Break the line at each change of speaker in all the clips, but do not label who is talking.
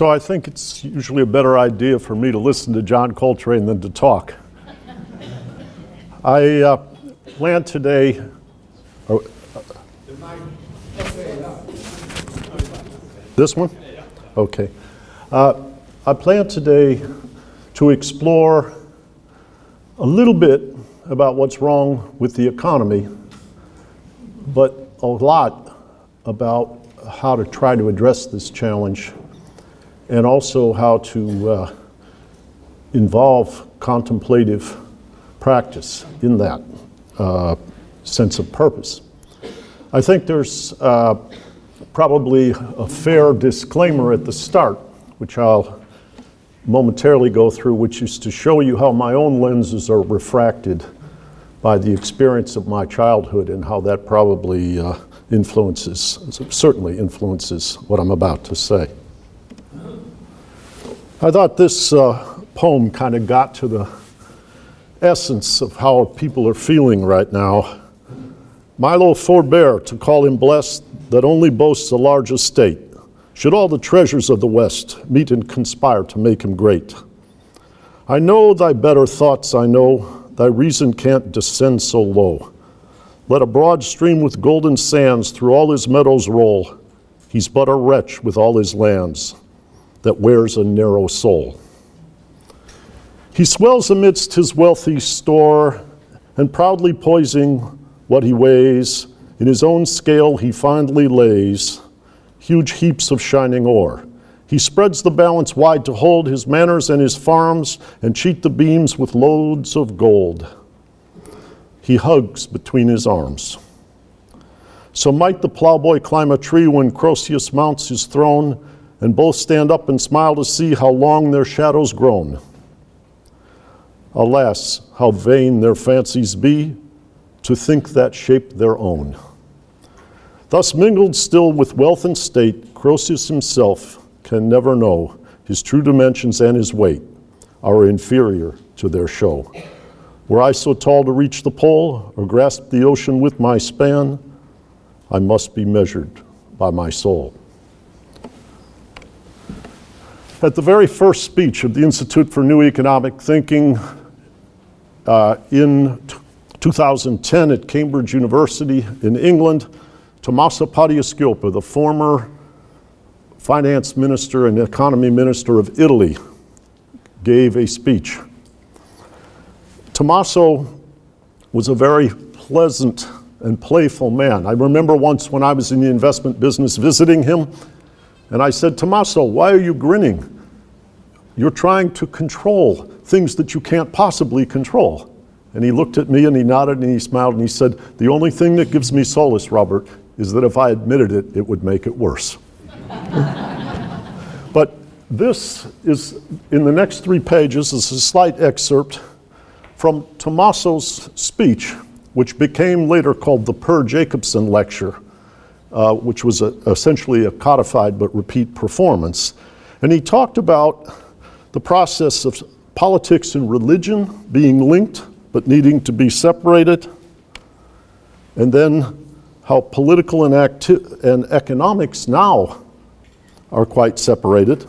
So I think it's usually a better idea for me to listen to John Coltrane than to talk. I uh, plan today. Oh, this one? Okay. Uh, I plan today to explore a little bit about what's wrong with the economy, but a lot about how to try to address this challenge and also how to uh, involve contemplative practice in that uh, sense of purpose. I think there's uh, probably a fair disclaimer at the start, which I'll momentarily go through, which is to show you how my own lenses are refracted by the experience of my childhood and how that probably uh, influences, certainly influences what I'm about to say. I thought this uh, poem kind of got to the essence of how people are feeling right now. Milo forbear to call him blessed that only boasts a large estate. Should all the treasures of the West meet and conspire to make him great? I know thy better thoughts, I know, thy reason can't descend so low. Let a broad stream with golden sands through all his meadows roll. He's but a wretch with all his lands that wears a narrow soul. He swells amidst his wealthy store and proudly poising what he weighs, in his own scale he fondly lays huge heaps of shining ore. He spreads the balance wide to hold his manors and his farms and cheat the beams with loads of gold he hugs between his arms. So might the plowboy climb a tree when Croesus mounts his throne, and both stand up and smile to see how long their shadows grown. Alas, how vain their fancies be to think that shape their own. Thus, mingled still with wealth and state, Croesus himself can never know his true dimensions and his weight are inferior to their show. Were I so tall to reach the pole or grasp the ocean with my span, I must be measured by my soul. At the very first speech of the Institute for New Economic Thinking uh, in t- 2010 at Cambridge University in England, Tommaso Padoa-Schioppa, the former finance minister and economy minister of Italy, gave a speech Tommaso was a very pleasant and playful man. I remember once when I was in the investment business visiting him, and I said, Tommaso, why are you grinning? You're trying to control things that you can't possibly control. And he looked at me and he nodded and he smiled and he said, The only thing that gives me solace, Robert, is that if I admitted it, it would make it worse. but this is, in the next three pages, is a slight excerpt from Tommaso's speech, which became later called the Per Jacobsson Lecture, uh, which was a, essentially a codified but repeat performance. And he talked about the process of politics and religion being linked but needing to be separated, and then how political and, acti- and economics now are quite separated.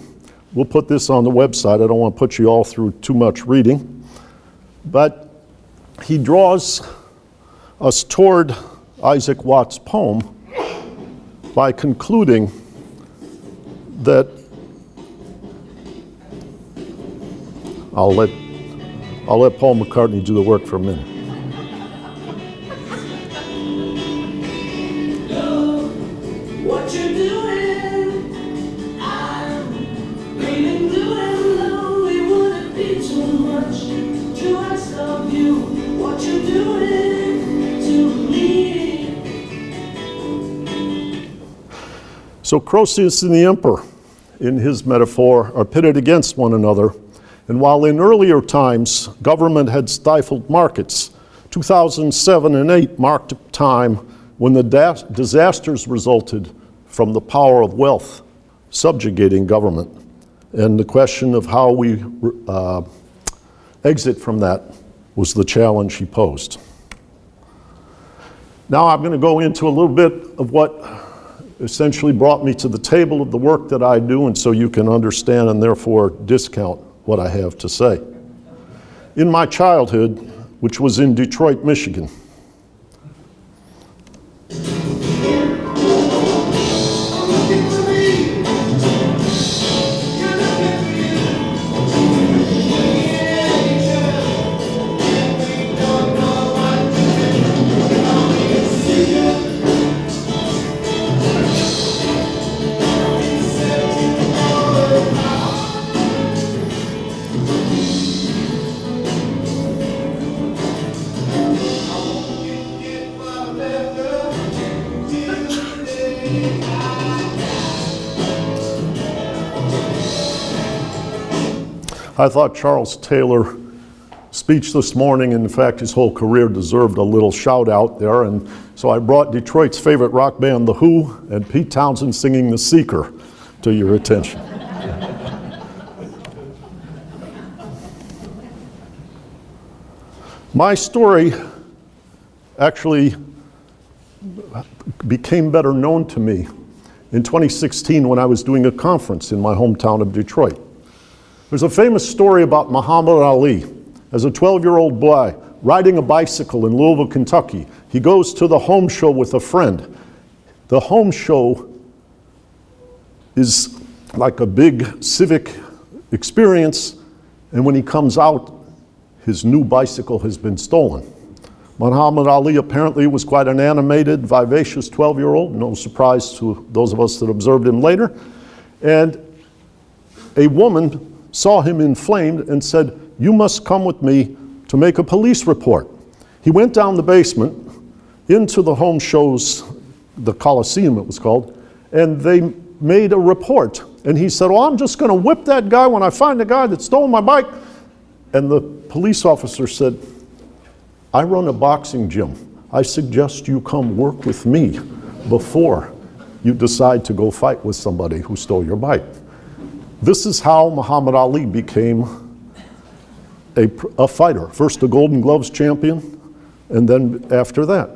We'll put this on the website. I don't want to put you all through too much reading. But he draws us toward Isaac Watts' poem by concluding that I'll let, I'll let Paul McCartney do the work for a minute. So Croesus and the emperor, in his metaphor, are pitted against one another. And while in earlier times government had stifled markets, 2007 and 8 marked a time when the da- disasters resulted from the power of wealth subjugating government. And the question of how we uh, exit from that was the challenge he posed. Now I'm going to go into a little bit of what essentially brought me to the table of the work that I do, and so you can understand and therefore discount what I have to say. In my childhood, which was in Detroit, Michigan, I thought Charles Taylor's speech this morning, in fact, his whole career deserved a little shout out there. And so I brought Detroit's favorite rock band, The Who, and Pete Townshend singing The Seeker to your attention. My story actually became better known to me in 2016 when I was doing a conference in my hometown of Detroit. There's a famous story about Muhammad Ali. As a 12 year old boy riding a bicycle in Louisville, Kentucky, he goes to the home show with a friend. The home show is like a big civic experience, and when he comes out, his new bicycle has been stolen. Muhammad Ali apparently was quite an animated, vivacious 12 year old, no surprise to those of us that observed him later. And a woman saw him inflamed and said, You must come with me to make a police report. He went down the basement into the home shows, the Coliseum it was called, and they made a report. And he said, Oh, I'm just going to whip that guy when I find the guy that stole my bike. And the police officer said, I run a boxing gym. I suggest you come work with me before you decide to go fight with somebody who stole your bike. This is how Muhammad Ali became a, a fighter. First a Golden Gloves champion, and then after that.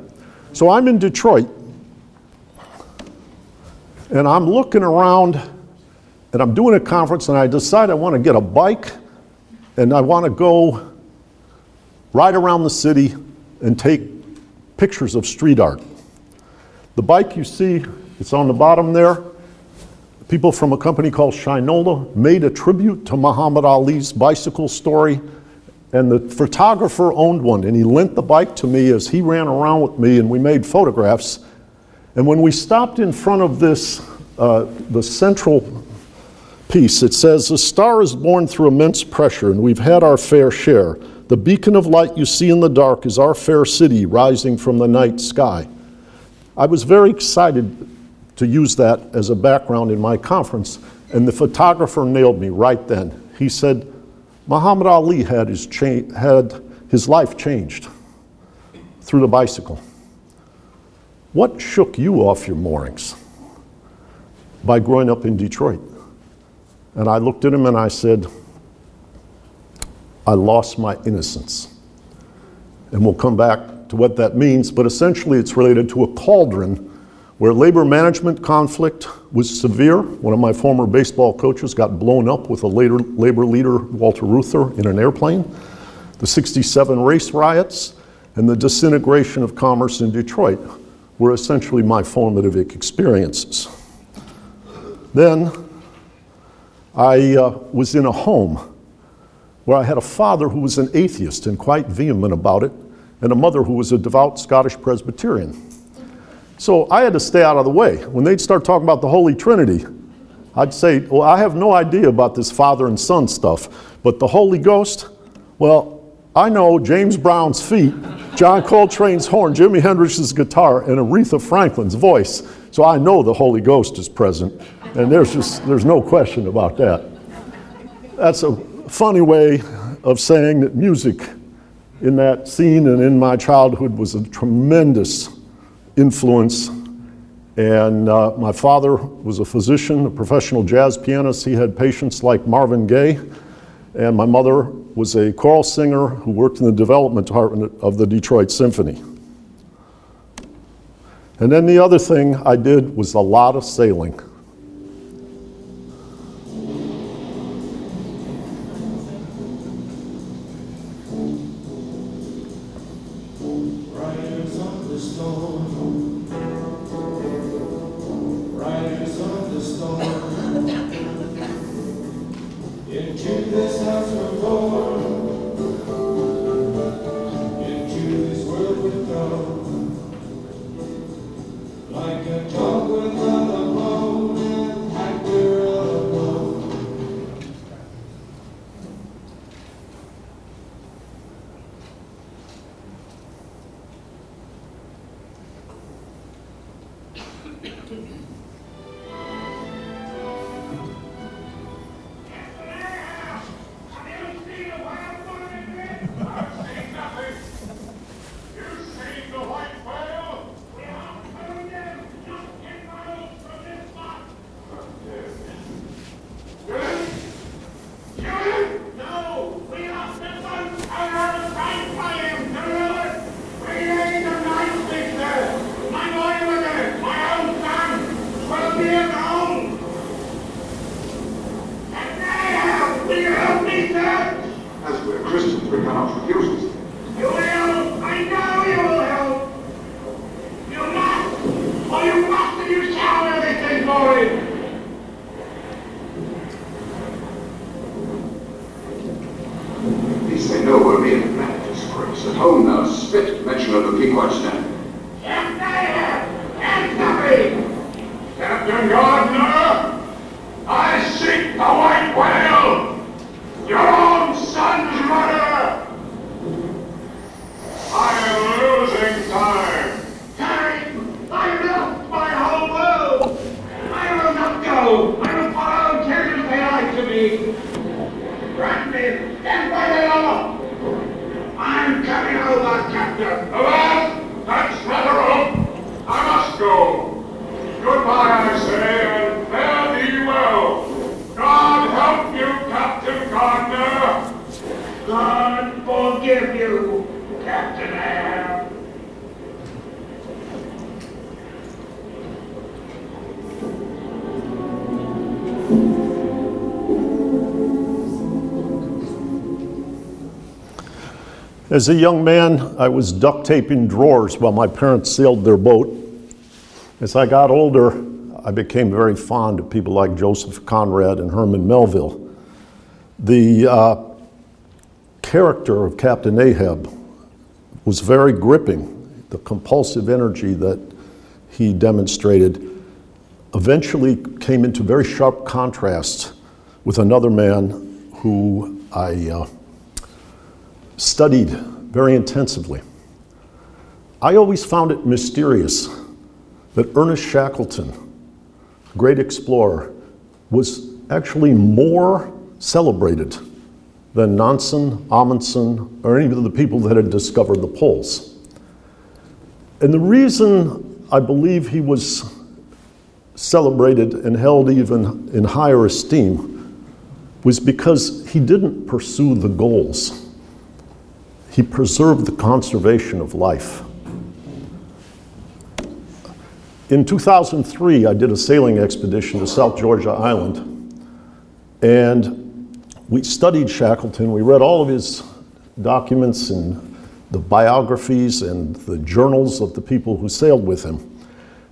So I'm in Detroit, and I'm looking around, and I'm doing a conference, and I decide I want to get a bike, and I want to go ride around the city and take pictures of street art. The bike you see, it's on the bottom there people from a company called Shinola made a tribute to Muhammad Ali's bicycle story. And the photographer owned one, and he lent the bike to me as he ran around with me, and we made photographs. And when we stopped in front of this, uh, the central piece, it says, A star is born through immense pressure, and we've had our fair share. The beacon of light you see in the dark is our fair city rising from the night sky. I was very excited to use that as a background in my conference. And the photographer nailed me right then. He said, Muhammad Ali had his, cha- had his life changed through the bicycle. What shook you off your moorings by growing up in Detroit? And I looked at him and I said, I lost my innocence. And we'll come back to what that means, but essentially it's related to a cauldron where labor management conflict was severe. One of my former baseball coaches got blown up with a later labor leader, Walter Reuther, in an airplane. The 67 race riots and the disintegration of commerce in Detroit were essentially my formative experiences. Then I uh, was in a home where I had a father who was an atheist and quite vehement about it, and a mother who was a devout Scottish Presbyterian. So I had to stay out of the way. When they'd start talking about the Holy Trinity, I'd say, Well, I have no idea about this Father and Son stuff, but the Holy Ghost, well, I know James Brown's feet, John Coltrane's horn, Jimi Hendrix's guitar, and Aretha Franklin's voice. So I know the Holy Ghost is present, and there's just there's no question about that. That's a funny way of saying that music in that scene and in my childhood was a tremendous influence. And uh, my father was a physician, a professional jazz pianist. He had patients like Marvin Gaye. And my mother was a choral singer who worked in the development department of the Detroit Symphony. And then the other thing I did was a lot of sailing.
As
a
young man, I was duct taping drawers while my parents sailed their boat. As I got older, I became very fond of people like Joseph Conrad and Herman Melville. The uh, character of Captain Ahab was very gripping. The compulsive energy that he demonstrated eventually came into very sharp contrast with another man who I uh, studied very intensively. I always found it mysterious that Ernest Shackleton, great explorer, was actually more celebrated than Nansen, Amundsen, or any of the people that had discovered the poles. And the reason I believe he was celebrated and held even in higher esteem was because he didn't pursue the goals he preserved the conservation of life. In 2003, I did a sailing expedition to South Georgia Island, and we studied Shackleton. We read all of his documents and the biographies and the journals of the people who sailed with him.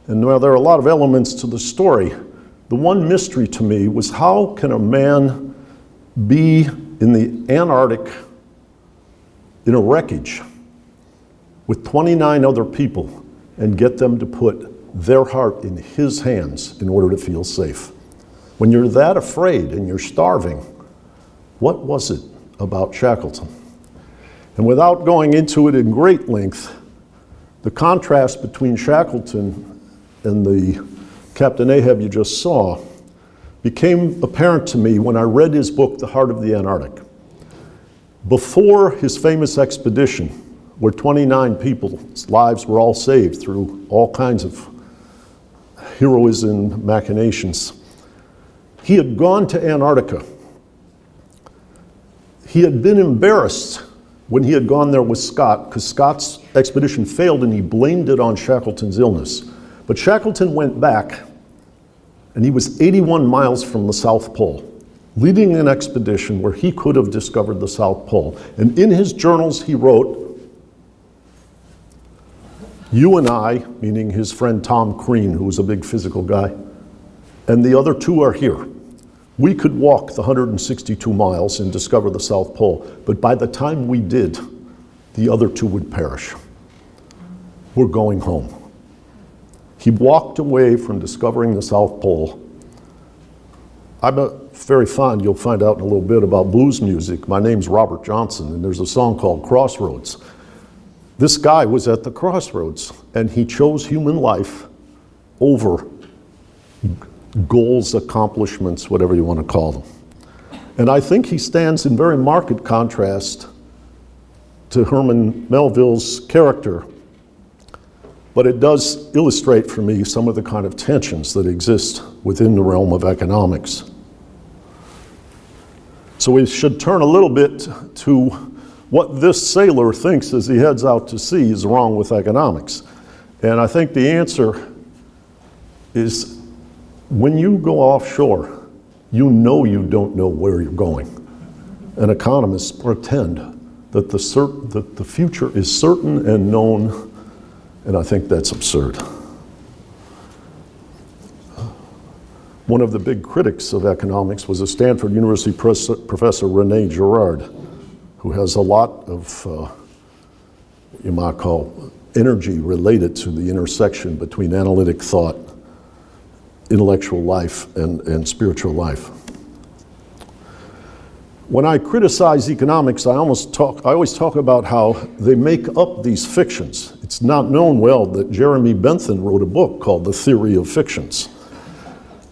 And while there are a lot of elements to the story, the one mystery to me was how can a man be in the Antarctic in a wreckage with 29 other people and get them to put their heart in his hands in order to feel safe. When you're that afraid and you're starving, what was it about Shackleton? And without going into it in great length, the contrast between Shackleton and the Captain Ahab you just saw became apparent to me when I read his book, The Heart of the Antarctic. Before his famous expedition, where 29 people's lives were all saved through all kinds of heroism machinations, he had gone to Antarctica. He had been embarrassed when he had gone there with Scott because Scott's expedition failed and he blamed it on Shackleton's illness. But Shackleton went back, and he was 81 miles from the South Pole, leading an expedition where he could have discovered the South Pole. And in his journals, he wrote, You and I, meaning his friend Tom Crean, who was a big physical guy, and the other two are here. We could walk the 162 miles and discover the South Pole, but by the time we did, the other two would perish. We're going home. He walked away from discovering the South Pole. I'm a, very fond, you'll find out in a little bit about blues music. My name's Robert Johnson, and there's a song called Crossroads. This guy was at the crossroads, and he chose human life over goals, accomplishments, whatever you want to call them. And I think he stands in very marked contrast to Herman Melville's character. But it does illustrate for me some of the kind of tensions that exist within the realm of economics. So we should turn a little bit to what this sailor thinks as he heads out to sea is wrong with economics. And I think the answer is when you go offshore, you know you don't know where you're going. And economists pretend that the, cer- that the future is certain and known, and I think that's absurd. One of the big critics of economics was a Stanford University pres- professor, Rene Girard, who has a lot of uh, you might call energy related to the intersection between analytic thought intellectual life and, and spiritual life. When I criticize economics, I almost talk I always talk about how they make up these fictions. It's not known well that Jeremy Bentham wrote a book called The Theory of Fictions.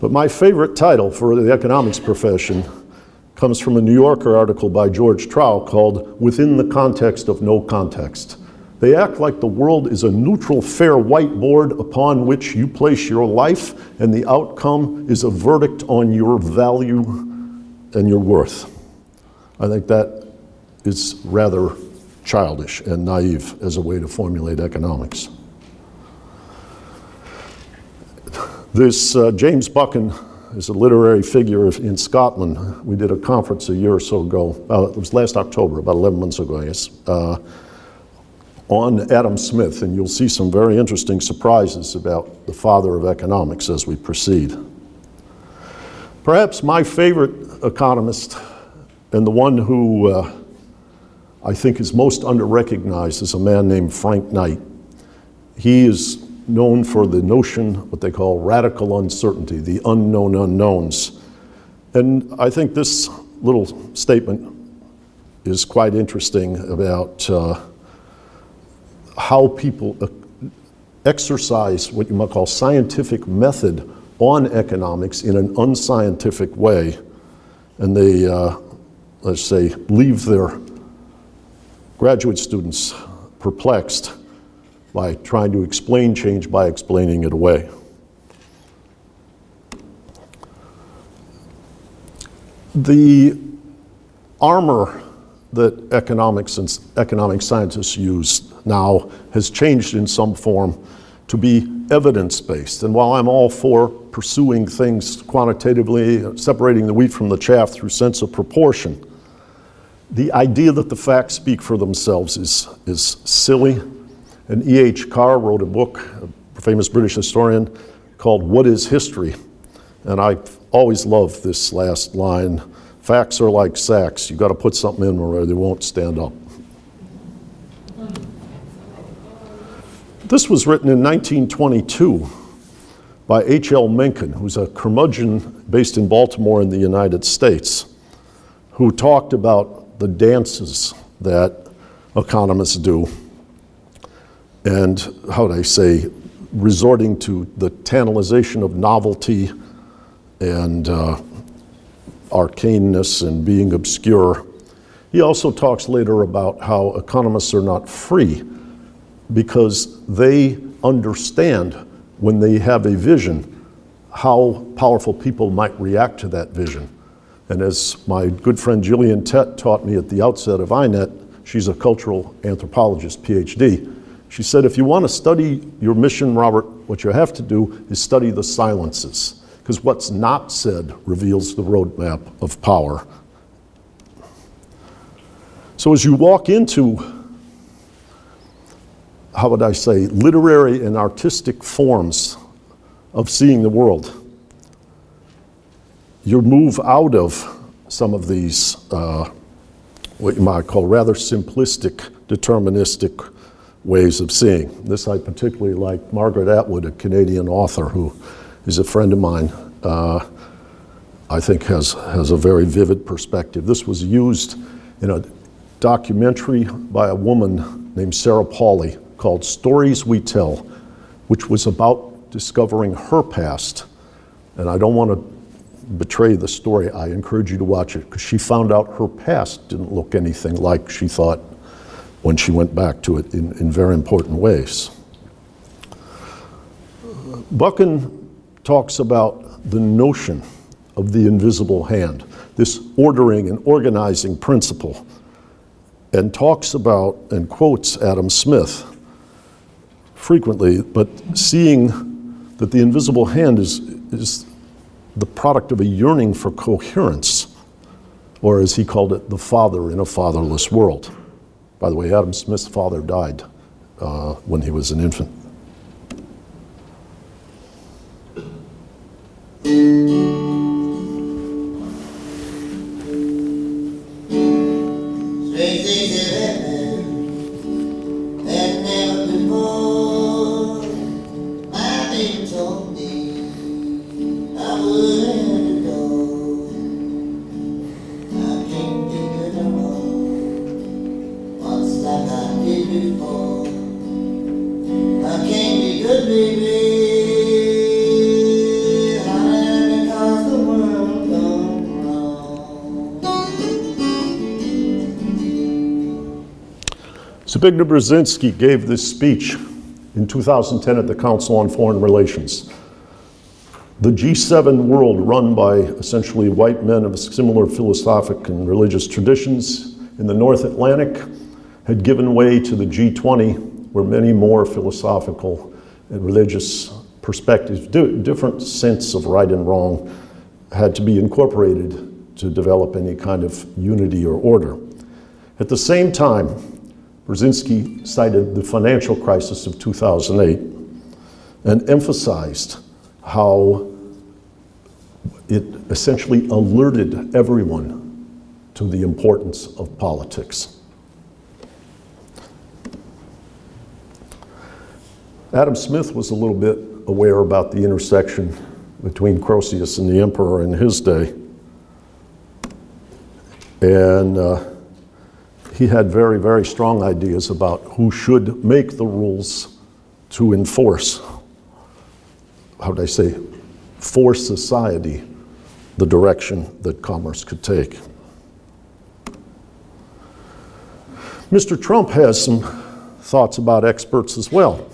But my favorite title for the economics profession comes from a New Yorker article by George Trow called Within the Context of No Context. They act like the world is a neutral, fair whiteboard upon which you place your life, and the outcome is a verdict on your value and your worth. I think that is rather childish and naive as a way to formulate economics. This uh, James Buchan is a literary figure in Scotland. We did a conference a year or so ago. Uh, it was last October, about 11 months ago, I guess. Uh, on Adam Smith, and you'll see some very interesting surprises about the father of economics as we proceed. Perhaps my favorite economist, and the one who uh, I think is most underrecognized, is a man named Frank Knight. He is known for the notion, what they call radical uncertainty, the unknown unknowns. And I think this little statement is quite interesting about. Uh, how people exercise what you might call scientific method on economics in an unscientific way, and they, uh, let's say, leave their graduate students perplexed by trying to explain change by explaining it away. The armor that economics and economic scientists use now has changed in some form to be evidence based. And while I'm all for pursuing things quantitatively, separating the wheat from the chaff through sense of proportion, the idea that the facts speak for themselves is, is silly. And E.H. Carr wrote a book, a famous British historian, called What is History? And I always love this last line Facts are like sacks. You've got to put something in or they won't stand up. This was written in 1922 by H.L. Mencken, who's a curmudgeon based in Baltimore in the United States, who talked about the dances that economists do and how would I say, resorting to the tantalization of novelty and uh, arcaneness and being obscure. He also talks later about how economists are not free because they understand when they have a vision how powerful people might react to that vision. And as my good friend Gillian Tett taught me at the outset of INET, she's a cultural anthropologist, PhD. She said, if you want to study your mission, Robert, what you have to do is study the silences, because what's not said reveals the roadmap of power. So as you walk into, how would I say, literary and artistic forms of seeing the world, you move out of some of these, uh, what you might call rather simplistic, deterministic ways of seeing. This I particularly like Margaret Atwood, a Canadian author who is a friend of mine. Uh, I think has, has a very vivid perspective. This was used in a documentary by a woman named Sarah Polley called Stories We Tell, which was about discovering her past. And I don't want to betray the story. I encourage you to watch it because she found out her past didn't look anything like she thought when she went back to it in, in very important ways. Buchan talks about the notion of the invisible hand, this ordering and organizing principle, and talks about and quotes Adam Smith frequently, but seeing that the invisible hand is, is the product of a yearning for coherence, or as he called it, the father in a fatherless world. By the way, Adam Smith's father died uh, when he was an infant. Zbigniew Brzezinski gave this speech in 2010 at the Council on Foreign Relations. The G7 world, run by essentially white men of similar philosophic and religious traditions in the North Atlantic, had given way to the G20, where many more philosophical and religious perspectives, di- different sense of right and wrong, had to be incorporated to develop any kind of unity or order. At the same time, Brzezinski cited the financial crisis of 2008 and emphasized how it essentially alerted everyone to the importance of politics. Adam Smith was a little bit aware about the intersection between Croesus and the emperor in his day. And uh, he had very, very strong ideas about who should make the rules to enforce, how would I say, for society the direction that commerce could take. Mr. Trump has some thoughts about experts as well.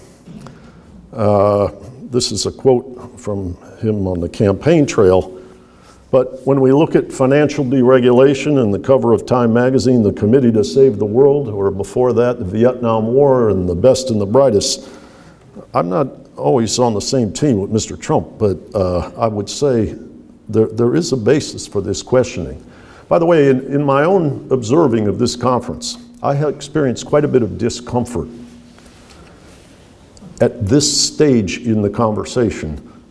Uh, this is a quote from him on the campaign trail. But when we look at financial deregulation and the cover of Time magazine, the Committee to Save the World, or before that, the Vietnam War and the best and the brightest, I'm not always on the same team with Mr. Trump, but uh, I would say there, there is a basis for this questioning. By the way, in, in my own observing of this conference, I have experienced quite a bit of discomfort at this stage in the conversation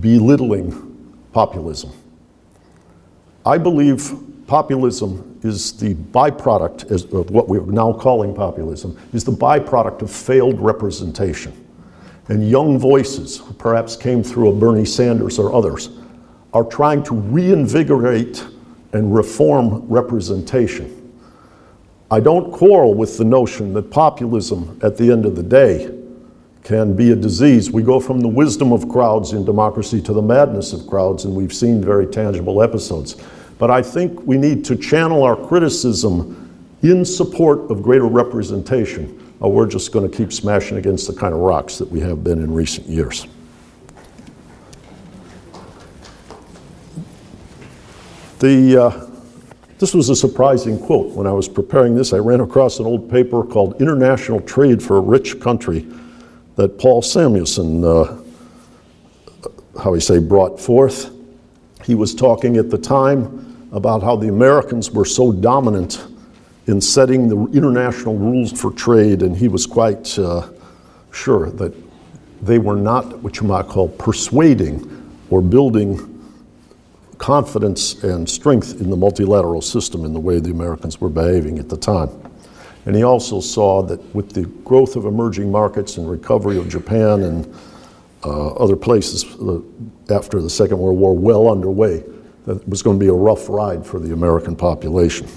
belittling populism. I believe populism is the byproduct of uh, what we're now calling populism, is the byproduct of failed representation. And young voices, who perhaps came through a Bernie Sanders or others, are trying to reinvigorate and reform representation. I don't quarrel with the notion that populism, at the end of the day, can be a disease. We go from the wisdom of crowds in democracy to the madness of crowds, and we've seen very tangible episodes. But I think we need to channel our criticism in support of greater representation, or we're just going to keep smashing against the kind of rocks that we have been in recent years. The uh, This was a surprising quote. When I was preparing this, I ran across an old paper called International Trade for a Rich Country that Paul Samuelson, uh, how we say, brought forth. He was talking at the time about how the Americans were so dominant in setting the international rules for trade, and he was quite uh, sure that they were not what you might call persuading or building confidence and strength in the multilateral system in the way the Americans were behaving at the time. And he also saw that with the growth of emerging markets and recovery of Japan and uh, other places uh, after the Second World War well underway, that was going to be a rough ride for the American population.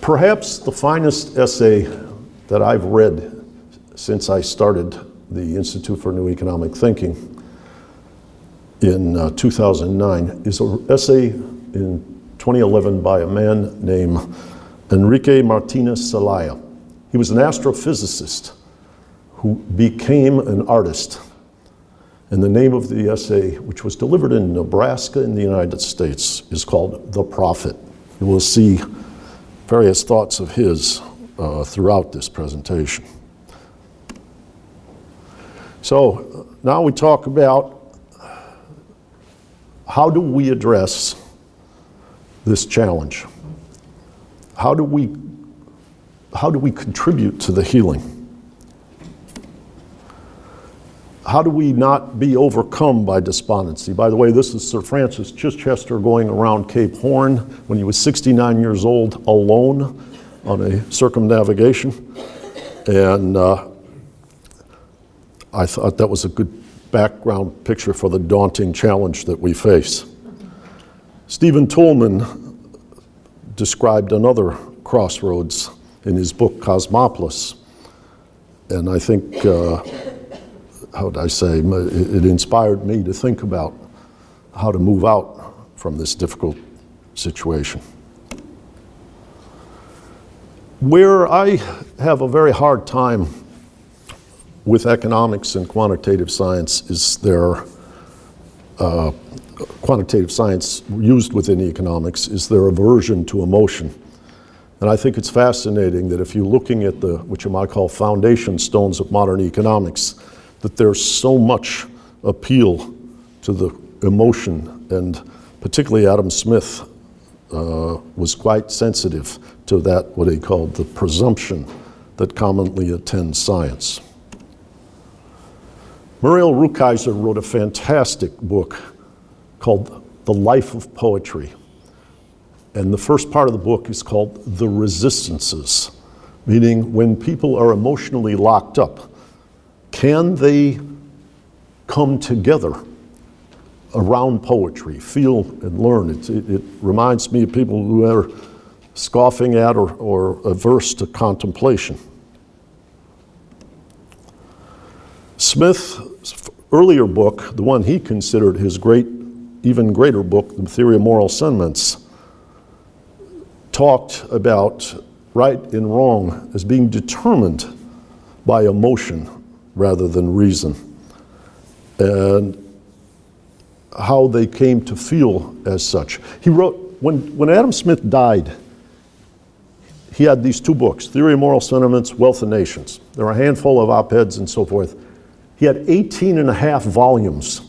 Perhaps the finest essay that I've read since I started the Institute for New Economic Thinking in uh, 2009 is an essay in 2011 by a man named Enrique Martinez Celaya. He was an astrophysicist who became an artist. And the name of the essay, which was delivered in Nebraska in the United States, is called The Prophet. You will see various thoughts of his uh, throughout this presentation. So now we talk about how do we address this challenge? How do we how do we contribute to the healing? How do we not be overcome by despondency? By the way, this is Sir Francis Chichester going around Cape Horn when he was 69 years old alone on a circumnavigation. And uh, I thought that was a good background picture for the daunting challenge that we face. Stephen Toulmin described another crossroads in his book Cosmopolis. And I think, uh, how would I say, it inspired me to think about how to move out from this difficult situation. Where I have a very hard time with economics and quantitative science is their uh, quantitative science used within economics is their aversion to emotion. And I think it's fascinating that if you're looking at the, what you might call foundation stones of modern economics, that there's so much appeal to the emotion. And particularly Adam Smith uh, was quite sensitive to that, what he called the presumption that commonly attends science. Muriel Rukeyser wrote a fantastic book called The Life of Poetry. And the first part of the book is called The Resistances, meaning when people are emotionally locked up, can they come together around poetry, feel and learn? It, it, it reminds me of people who are scoffing at or, or averse to contemplation. Smith's earlier book, the one he considered his great, even greater book, The Theory of Moral Sentiments, talked about right and wrong as being determined by emotion rather than reason, and how they came to feel as such. He wrote, when, when Adam Smith died, he had these two books Theory of Moral Sentiments, Wealth of Nations. There were a handful of op eds and so forth. He had 18 and a half volumes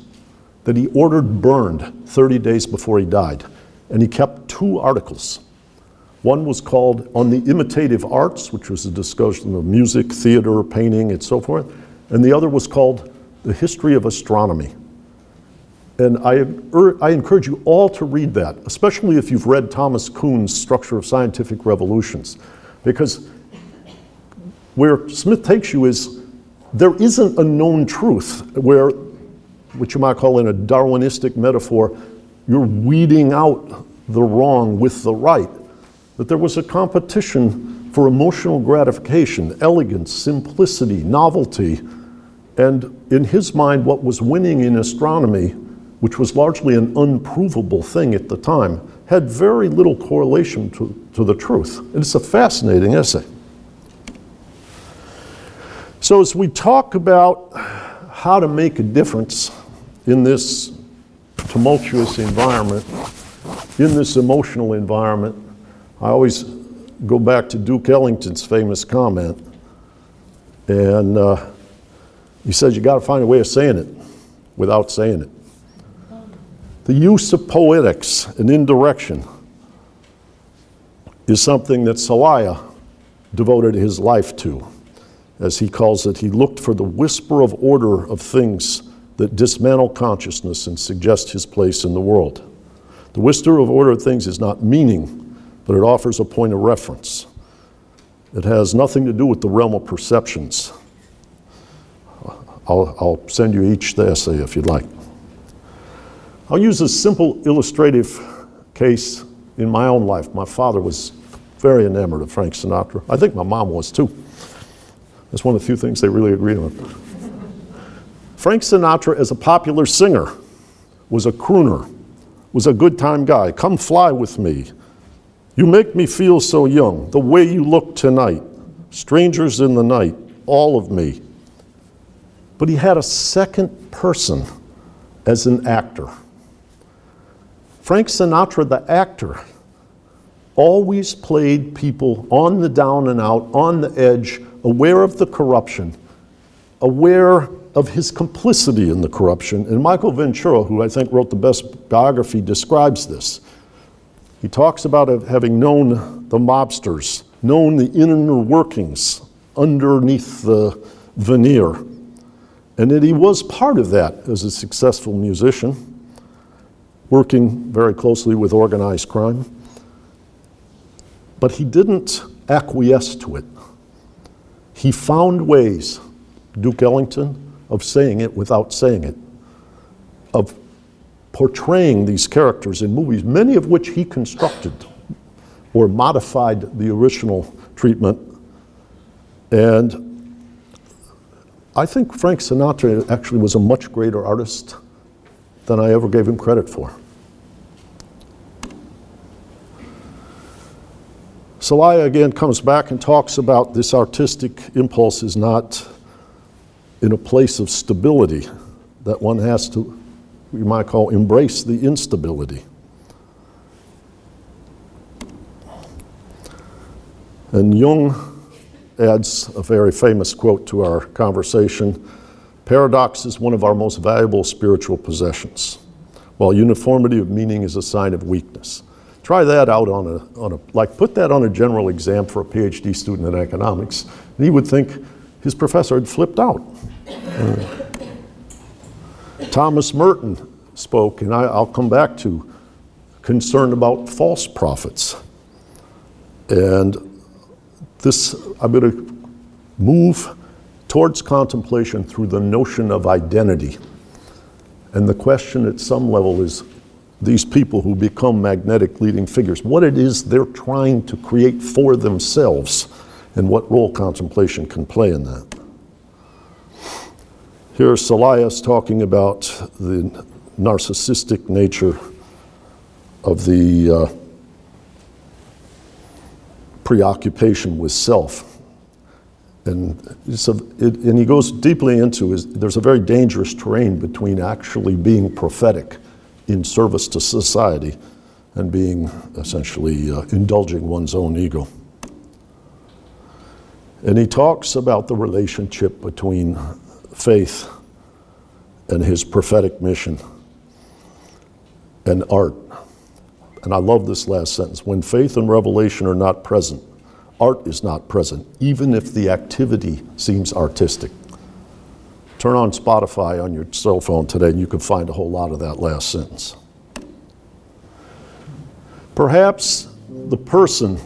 that he ordered burned 30 days before he died. And he kept two articles. One was called On the Imitative Arts, which was a discussion of music, theater, painting, and so forth. And the other was called The History of Astronomy. And I, I encourage you all to read that, especially if you've read Thomas Kuhn's Structure of Scientific Revolutions. Because where Smith takes you is there isn't a known truth where, what you might call in a Darwinistic metaphor, you're weeding out the wrong with the right. That there was a competition for emotional gratification, elegance, simplicity, novelty. And in his mind, what was winning in astronomy, which was largely an unprovable thing at the time, had very little correlation to, to the truth. And it's a fascinating essay. So, as we talk about how to make a difference in this tumultuous environment, in this emotional environment, I always go back to Duke Ellington's famous comment. And uh, he says, You got to find a way of saying it without saying it. The use of poetics and indirection is something that Celaya devoted his life to. As he calls it, he looked for the whisper of order of things that dismantle consciousness and suggest his place in the world. The whisper of order of things is not meaning, but it offers a point of reference. It has nothing to do with the realm of perceptions. I'll, I'll send you each the essay if you'd like. I'll use a simple illustrative case in my own life. My father was very enamored of Frank Sinatra. I think my mom was too. That's one of the few things they really agreed on. Frank Sinatra, as a popular singer, was a crooner, was a good time guy. Come fly with me. You make me feel so young, the way you look tonight. Strangers in the night, all of me. But he had a second person as an actor. Frank Sinatra, the actor, always played people on the down and out, on the edge, aware of the corruption, aware of his complicity in the corruption. And Michael Ventura, who I think wrote the best biography, describes this. He talks about having known the mobsters, known the inner workings underneath the veneer, and that he was part of that as a successful musician, working very closely with organized crime. But he didn't acquiesce to it. He found ways, Duke Ellington, of saying it without saying it, of portraying these characters in movies, many of which he constructed or modified the original treatment. And I think Frank Sinatra actually was a much greater artist than I ever gave him credit for. Celaya again comes back and talks about this artistic impulse is not in a place of stability, that one has to, we might call, embrace the instability. And Jung adds a very famous quote to our conversation Paradox is one of our most valuable spiritual possessions, while uniformity of meaning is a sign of weakness. Try that out on a, on a like, put that on a general exam for a PhD student in economics, and he would think his professor had flipped out. Uh, Thomas Merton spoke, and I, I'll come back to concern about false prophets. And this, I'm going to move towards contemplation through the notion of identity. And the question at some level is these people who become magnetic leading figures, what it is they're trying to create for themselves, and what role contemplation can play in that. Here, Celaya's talking about the narcissistic nature of the uh, preoccupation with self. And, it, and he goes deeply into there's a very dangerous terrain between actually being prophetic in service to society and being essentially uh, indulging one's own ego. And he talks about the relationship between faith and his prophetic mission and art. And I love this last sentence when faith and revelation are not present, art is not present, even if the activity seems artistic. Turn on Spotify on your cell phone today and you can find a whole lot of that last sentence. Perhaps the person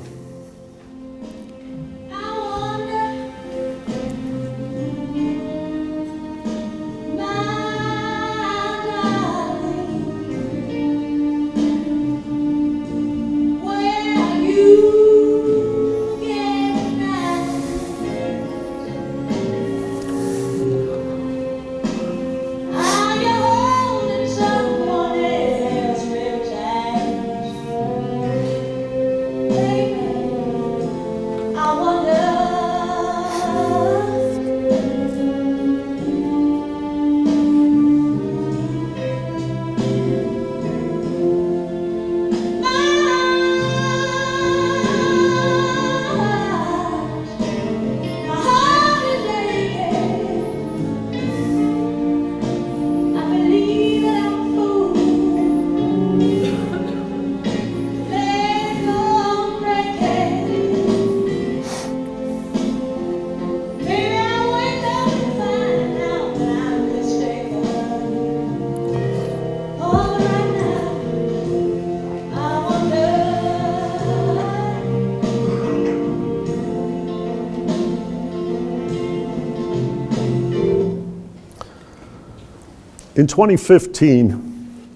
In 2015,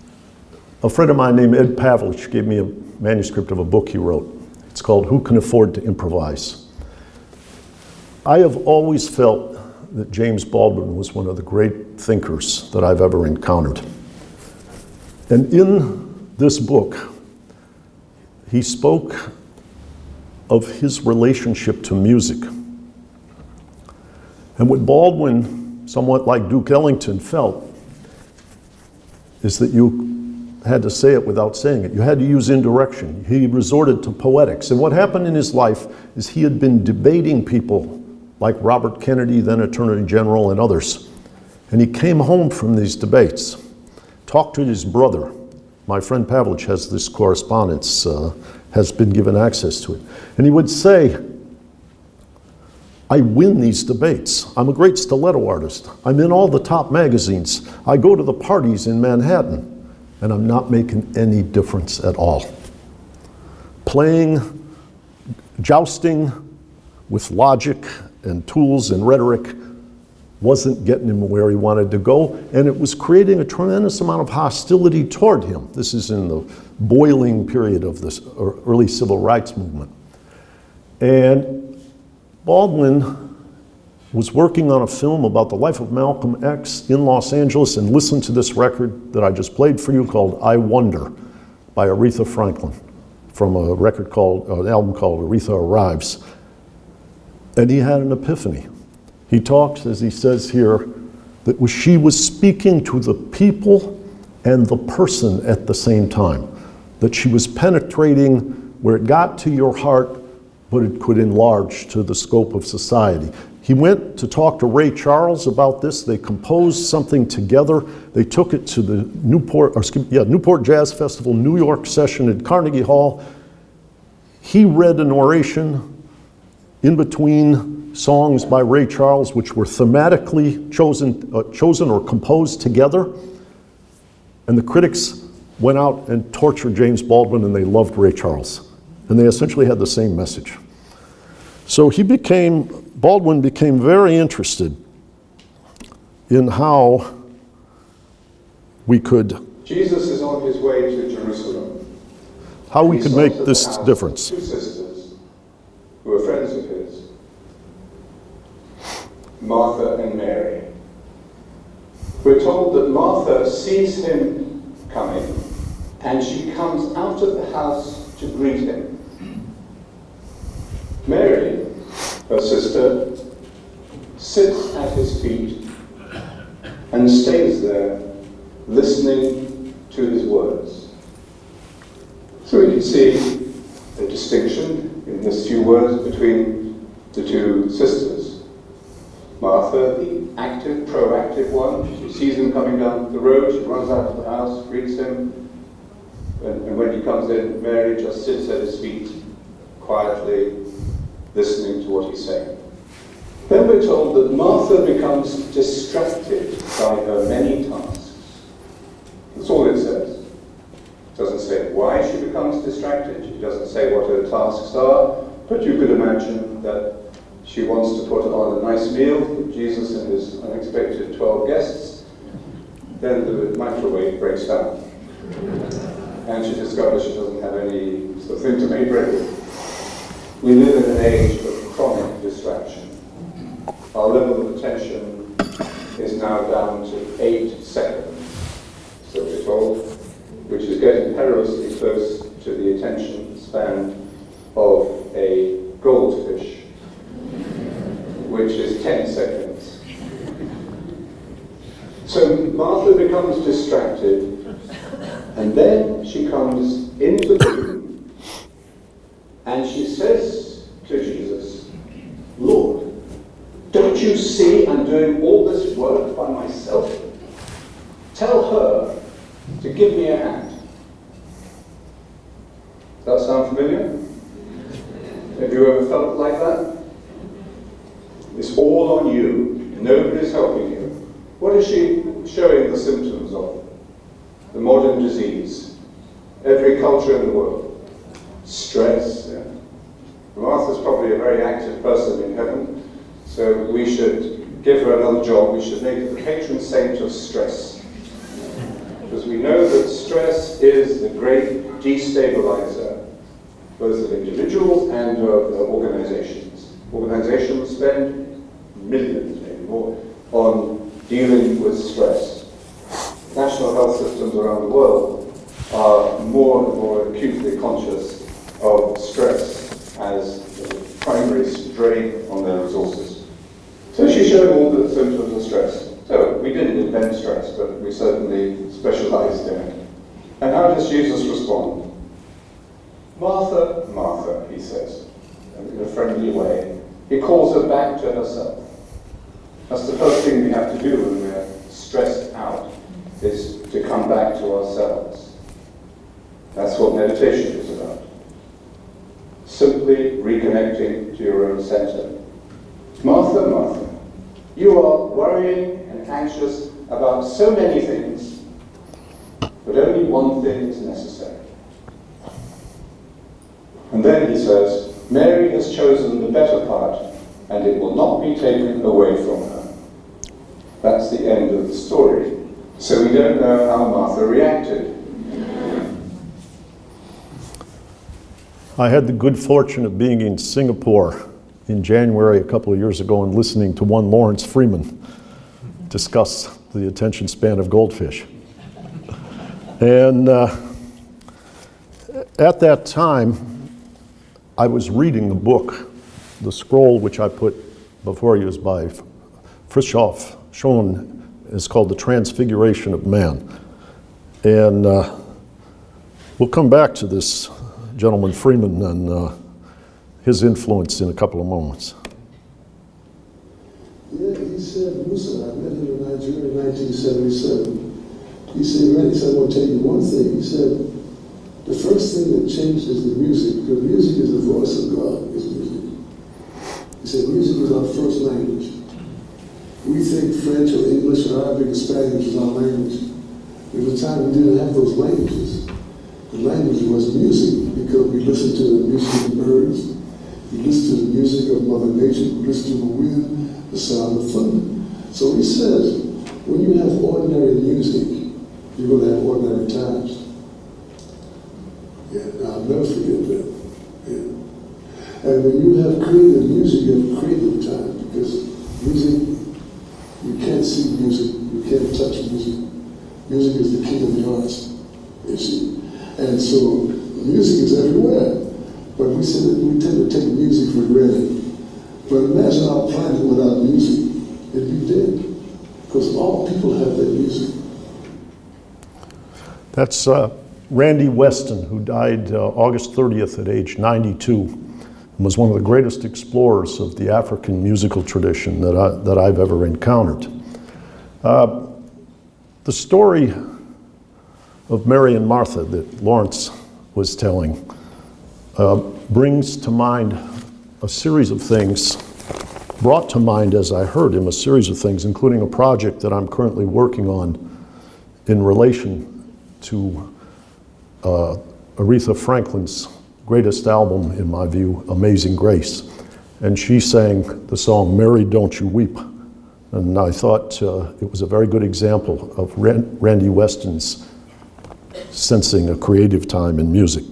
a friend of mine named Ed Pavlich gave me a manuscript of a book he wrote. It's called Who Can Afford to Improvise? I have always felt that James Baldwin was one of the great thinkers that I've ever encountered. And in this book, he spoke of his relationship to music. And what Baldwin, somewhat like Duke Ellington, felt is that you had to say it without saying it. You had to use indirection. He resorted to poetics. And what happened in his life is he had been debating people like Robert Kennedy, then Attorney General, and others. And he came home from these debates, talked to his brother. My friend Pavlich has this correspondence, uh, has been given access to it. And he would say, I win these debates. I'm a great stiletto artist. I'm in all the top magazines. I go to the parties in Manhattan, and I'm not making any difference at all. Playing, jousting with logic and tools and rhetoric wasn't getting him where he wanted to go, and it was creating a tremendous amount of hostility toward him. This is in the boiling period of this early civil rights movement. And Baldwin was working on a film about the life of Malcolm X in Los Angeles and listened to this record that I just played for you called I Wonder by Aretha Franklin from a record called, uh, an album called Aretha Arrives. And he had an epiphany. He talks, as he says here, that she was speaking to the people and the person at the same time, that she was penetrating where it got to your heart but it could enlarge to the scope of society. He went to talk to Ray Charles about this. They composed something together. They took it to the Newport, or, yeah, Newport Jazz Festival New York session at Carnegie Hall. He read an oration in between songs by Ray Charles, which were thematically chosen, uh, chosen or composed together. And the critics went out and tortured James Baldwin, and they loved Ray Charles and they essentially had the same message. So he became, Baldwin became very interested in how we could,
Jesus is on his way to Jerusalem.
how we could make this difference.
Two sisters who are friends of his, Martha and Mary. We're told that Martha sees him coming and she comes out of the house to greet him. Mary, her sister, sits at his feet and stays there listening to his words. So we can see the distinction in this few words between the two sisters. Martha, the active, proactive one, she sees him coming down the road, she runs out of the house, greets him, and, and when he comes in, Mary just sits at his feet, quietly listening to what he's saying. Then we're told that Martha becomes distracted by her many tasks. That's all it says. It doesn't say why she becomes distracted, it doesn't say what her tasks are, but you could imagine that she wants to put on a nice meal for Jesus and his unexpected 12 guests. Then the microwave breaks down. And she discovers she doesn't have any sort of thing to make ready. We live in an age of chronic distraction. Our level of attention is now down to eight seconds, so we're told, which is getting perilously close to the attention span of a goldfish, which is 10 seconds. So Martha becomes distracted, and then she comes and she says to Jesus, Lord, don't you see I'm doing all this work by myself? Tell her to give me a hand. Does that sound familiar? Have you ever felt like that? It's all on you. Nobody's helping you. What is she showing the symptoms of? The modern disease. Every culture in the world. Stress. Martha's probably a very active person in heaven, so we should give her another job. We should make her the patron saint of stress. because we know that stress is the great destabilizer, both of individuals and of uh, organizations. Organizations spend millions, maybe more, on dealing with stress. National health systems around the world are more and more acutely conscious of stress as the primary strain on their resources. So she showed all the symptoms of stress. So we didn't invent stress, but we certainly specialized in it. And how does Jesus respond? Martha, Martha, he says, in a friendly way. He calls her back to herself. That's the first thing we have to do when we're stressed out, is to come back to ourselves. That's what meditation is about. Simply reconnecting to your own center. Martha, Martha, you are worrying and anxious about so many things, but only one thing is necessary. And then he says, Mary has chosen the better part, and it will not be taken away from her. That's the end of the story. So we don't know how Martha reacted.
I had the good fortune of being in Singapore in January a couple of years ago and listening to one Laurence Freeman discuss the attention span of goldfish. And uh, at that time, I was reading the book, the scroll which I put before you is by Frithjof Schuon, is called The Transfiguration of Man. And uh, we'll come back to this gentleman Freeman and uh, his influence in a couple of moments.
Yeah, he said, Musa, I met him in Nigeria in 1977. He said, man, he said, I want to tell you one thing. He said, the first thing that changed is the music, because music is the voice of God, is music. He said, music is our first language. We think French or English or Arabic or Spanish is our language. There was a time we didn't have those languages. The language was music, because we listened to the music of the birds, we listened to the music of Mother Nature, we listened to the wind, the sound of thunder. So he says, when you have ordinary music, you're going to have ordinary times. Yeah, I'll never forget that. Yeah. And when you have creative music, you have creative time because music, you can't see music, you can't touch music. Music is the king of the arts, you see. And so music is everywhere. But we, we tend to take music for granted. But imagine our planet without music. It'd be dead. Because all people have their music.
That's uh, Randy Weston, who died uh, August 30th at age 92, and was one of the greatest explorers of the African musical tradition that, I, that I've ever encountered. Uh, the story of Mary and Martha that Laurence was telling uh, brings to mind a series of things, brought to mind as I heard him a series of things, including a project that I'm currently working on in relation to uh, Aretha Franklin's greatest album, in my view, Amazing Grace. And she sang the song, Mary, Don't You Weep. And I thought uh, it was a very good example of Ran- Randy Weston's sensing a creative time in music.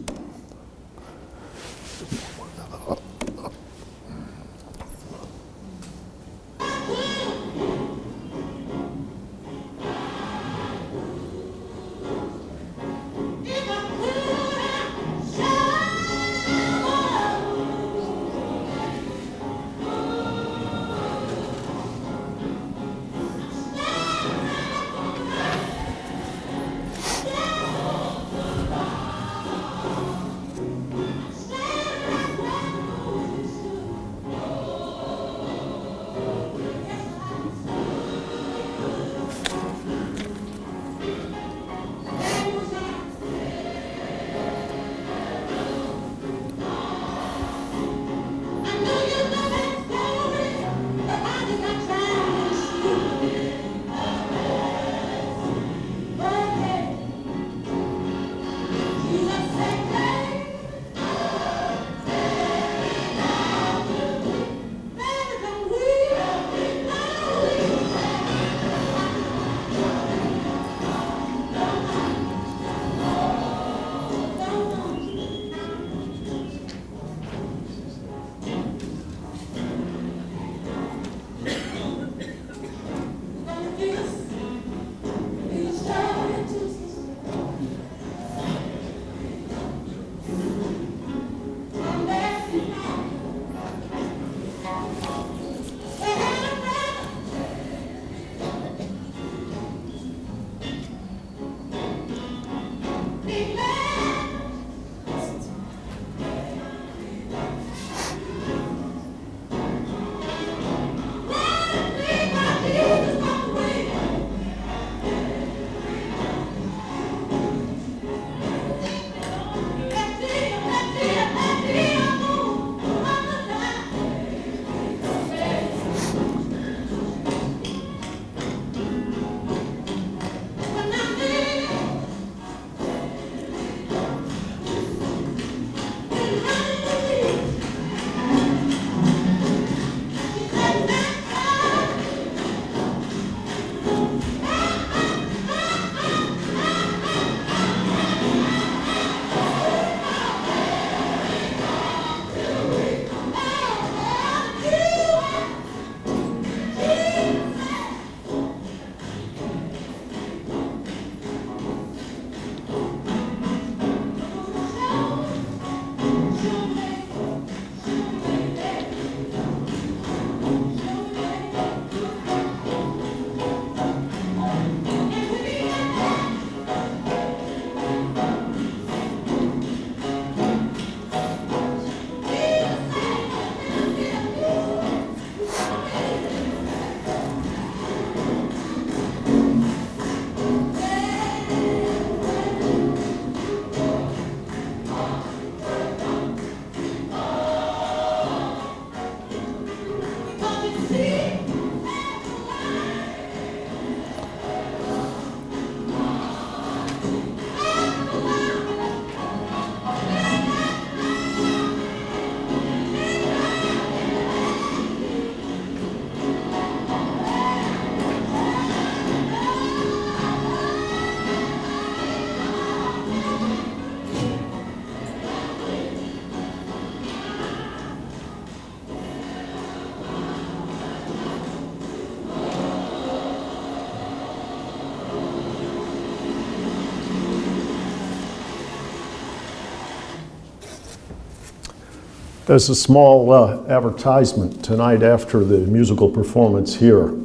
As a small uh, advertisement, tonight after the musical performance here,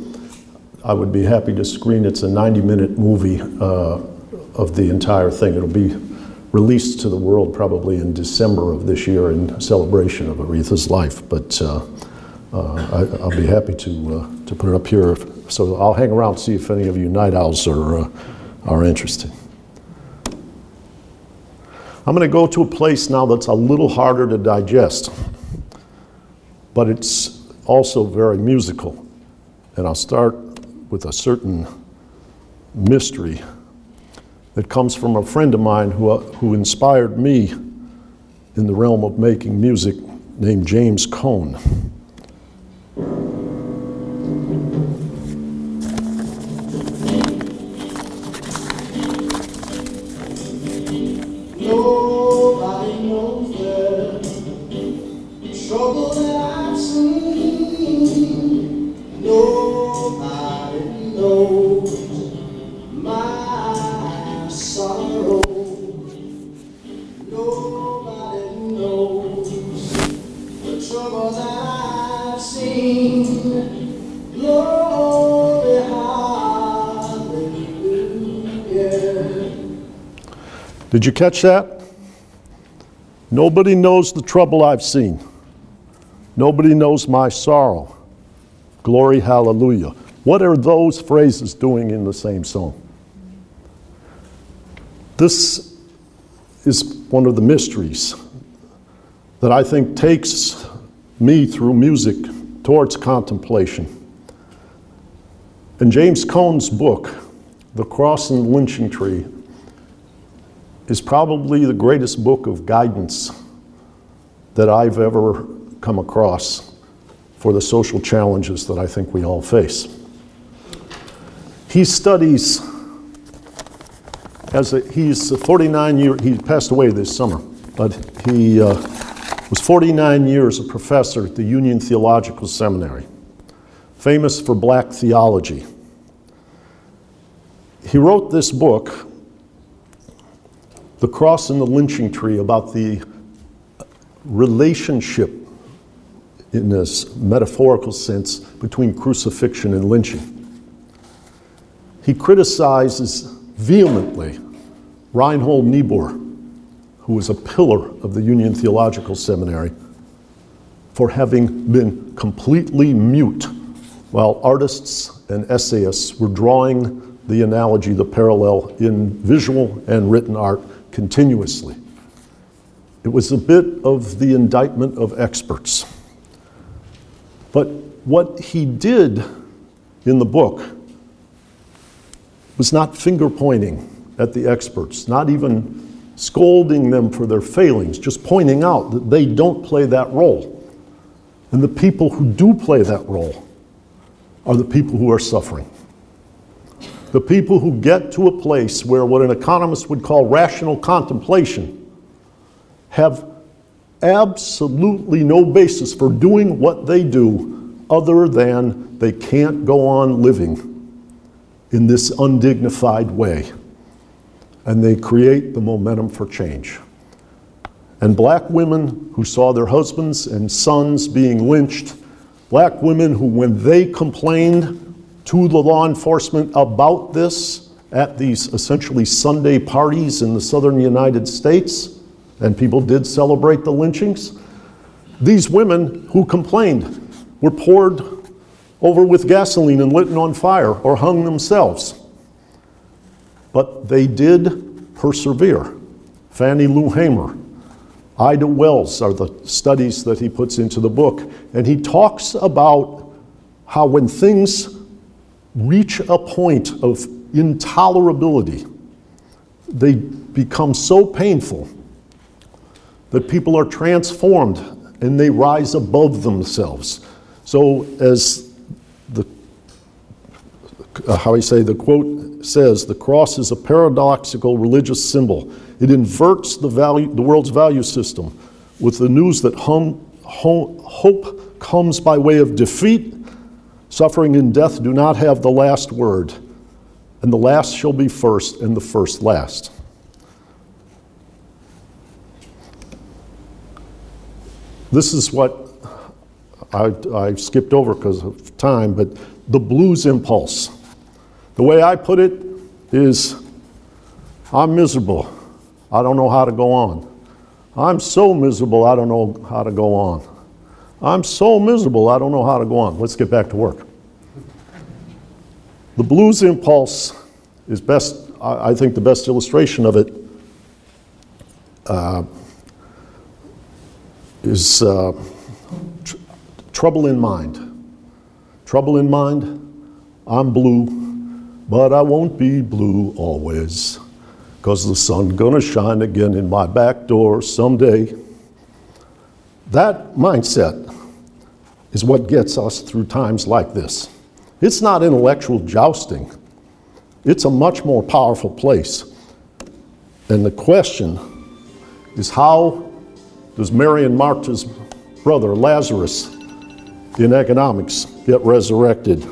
I would be happy to screen. It's a 90 minute movie uh, of the entire thing. It'll be released to the world probably in December of this year in celebration of Aretha's life. But uh, uh, I, I'll be happy to, uh, to put it up here. So I'll hang around see if any of you night owls are, uh, are interested. I'm going to go to a place now that's a little harder to digest, but it's also very musical. And I'll start with a certain mystery that comes from a friend of mine who, uh, who inspired me in the realm of making music named James Cone. Did you catch that? Nobody knows the trouble I've seen. Nobody knows my sorrow. Glory, hallelujah. What are those phrases doing in the same song? This is one of the mysteries that I think takes me through music towards contemplation. In James Cone's book, The Cross and the Lynching Tree, is probably the greatest book of guidance that I've ever come across for the social challenges that I think we all face. He studies as a, he's 49 years, he passed away this summer, but he uh, was 49 years a professor at the Union Theological Seminary, famous for black theology. He wrote this book the cross and the lynching tree about the relationship in this metaphorical sense between crucifixion and lynching. He criticizes vehemently Reinhold Niebuhr, who was a pillar of the Union Theological Seminary, for having been completely mute while artists and essayists were drawing the analogy, the parallel in visual and written art continuously. It was a bit of the indictment of experts. But what he did in the book was not finger pointing at the experts, not even scolding them for their failings, just pointing out that they don't play that role. And the people who do play that role are the people who are suffering the people who get to a place where what an economist would call rational contemplation have absolutely no basis for doing what they do other than they can't go on living in this undignified way. And they create the momentum for change. And black women who saw their husbands and sons being lynched, black women who, when they complained, to the law enforcement about this at these essentially Sunday parties in the southern United States, and people did celebrate the lynchings. These women who complained were poured over with gasoline and lit on fire or hung themselves. But they did persevere. Fannie Lou Hamer, Ida Wells are the studies that he puts into the book. And he talks about how when things reach a point of intolerability, they become so painful that people are transformed and they rise above themselves. So, as uh, how I say the quote says, the cross is a paradoxical religious symbol. It inverts the value, the world's value system, with the news that hum, ho- hope comes by way of defeat Suffering and death do not have the last word, and the last shall be first, and the first last. this is what I, I skipped over because of time, but the blues impulse. The way I put it is I'm miserable. I don't know how to go on. I'm so miserable, I don't know how to go on. I'm so miserable, I don't know how to go on. Let's get back to work. The blues impulse is best, I think, the best illustration of it uh, is uh, tr- trouble in mind. Trouble in mind, I'm blue, but I won't be blue always, because the sun gonna shine again in my back door someday. That mindset is what gets us through times like this. It's not intellectual jousting, it's a much more powerful place. And the question is how does Mary and Martha's brother Lazarus in economics get resurrected?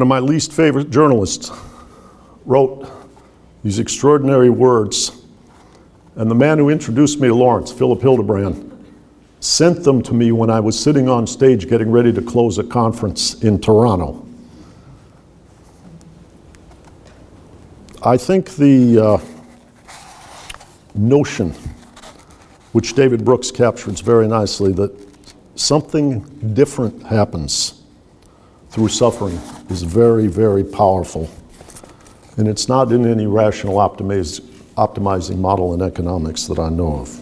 One of my least favorite journalists wrote these extraordinary words, and the man who introduced me to Laurence, Philip Hildebrand, sent them to me when I was sitting on stage getting ready to close a conference in Toronto. I think the uh, notion, which David Brooks captures very nicely, that something different happens through suffering is very, very powerful. And it's not in any rational optimiz- optimizing model in economics that I know of.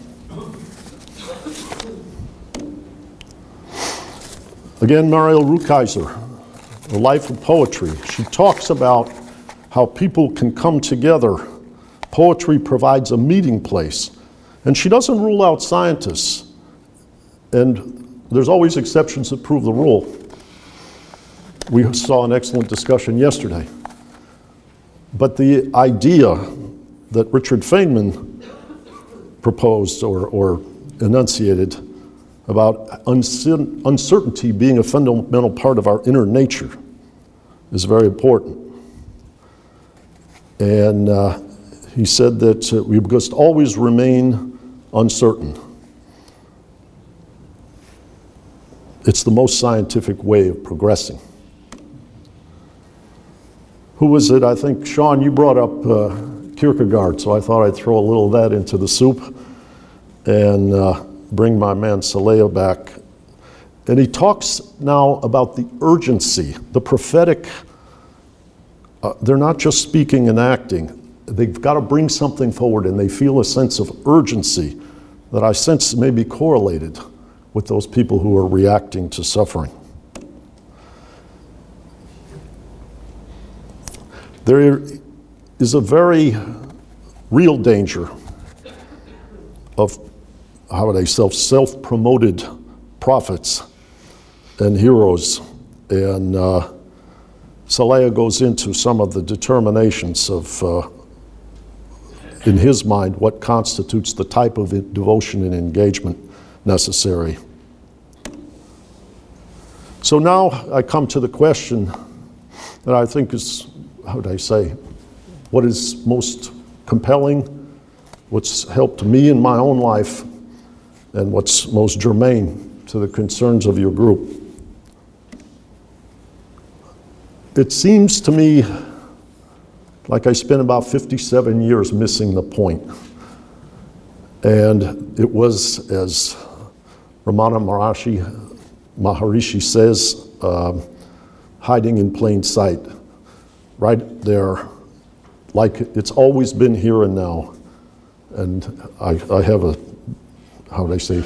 Again, Muriel Rukeyser, The Life of Poetry. She talks about how people can come together. Poetry provides a meeting place. And she doesn't rule out scientists. And there's always exceptions that prove the rule. We saw an excellent discussion yesterday. But the idea that Richard Feynman proposed or, or enunciated about uncer- uncertainty being a fundamental part of our inner nature is very important. And uh, he said that uh, we must always remain uncertain. It's the most scientific way of progressing. Who was it? I think, Sean, you brought up uh, Kierkegaard, so I thought I'd throw a little of that into the soup and uh, bring my man Celaya back. And he talks now about the urgency, the prophetic. Uh, they're not just speaking and acting, they've got to bring something forward, and they feel a sense of urgency that I sense may be correlated with those people who are reacting to suffering. There is a very real danger of how would I self self promoted prophets and heroes, and uh, Celaya goes into some of the determinations of, uh, in his mind, what constitutes the type of devotion and engagement necessary. So now I come to the question that I think is, how would I say, what is most compelling, what's helped me in my own life, and what's most germane to the concerns of your group. It seems to me like I spent about 57 years missing the point. And it was, as Ramana Maharishi, Maharishi says, um, hiding in plain sight, right there, like it's always been here and now, And I, I have a, how would I say,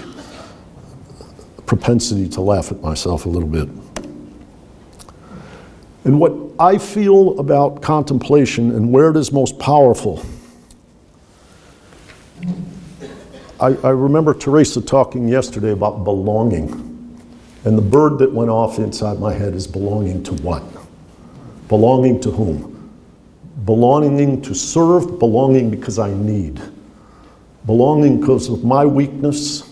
propensity to laugh at myself a little bit. And what I feel about contemplation and where it is most powerful, I, I remember Teresa talking yesterday about belonging. And the bird that went off inside my head is belonging to what? Belonging to whom? Belonging to serve, belonging because I need, belonging because of my weakness.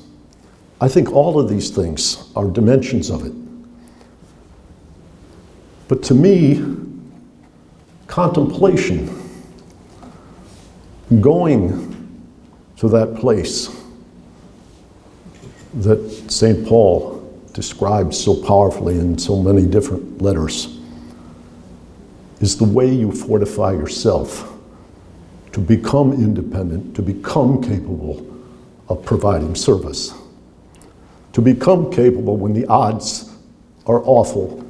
I think all of these things are dimensions of it. But to me, contemplation, going to that place that St. Paul describes so powerfully in so many different letters, is the way you fortify yourself to become independent, to become capable of providing service, to become capable when the odds are awful,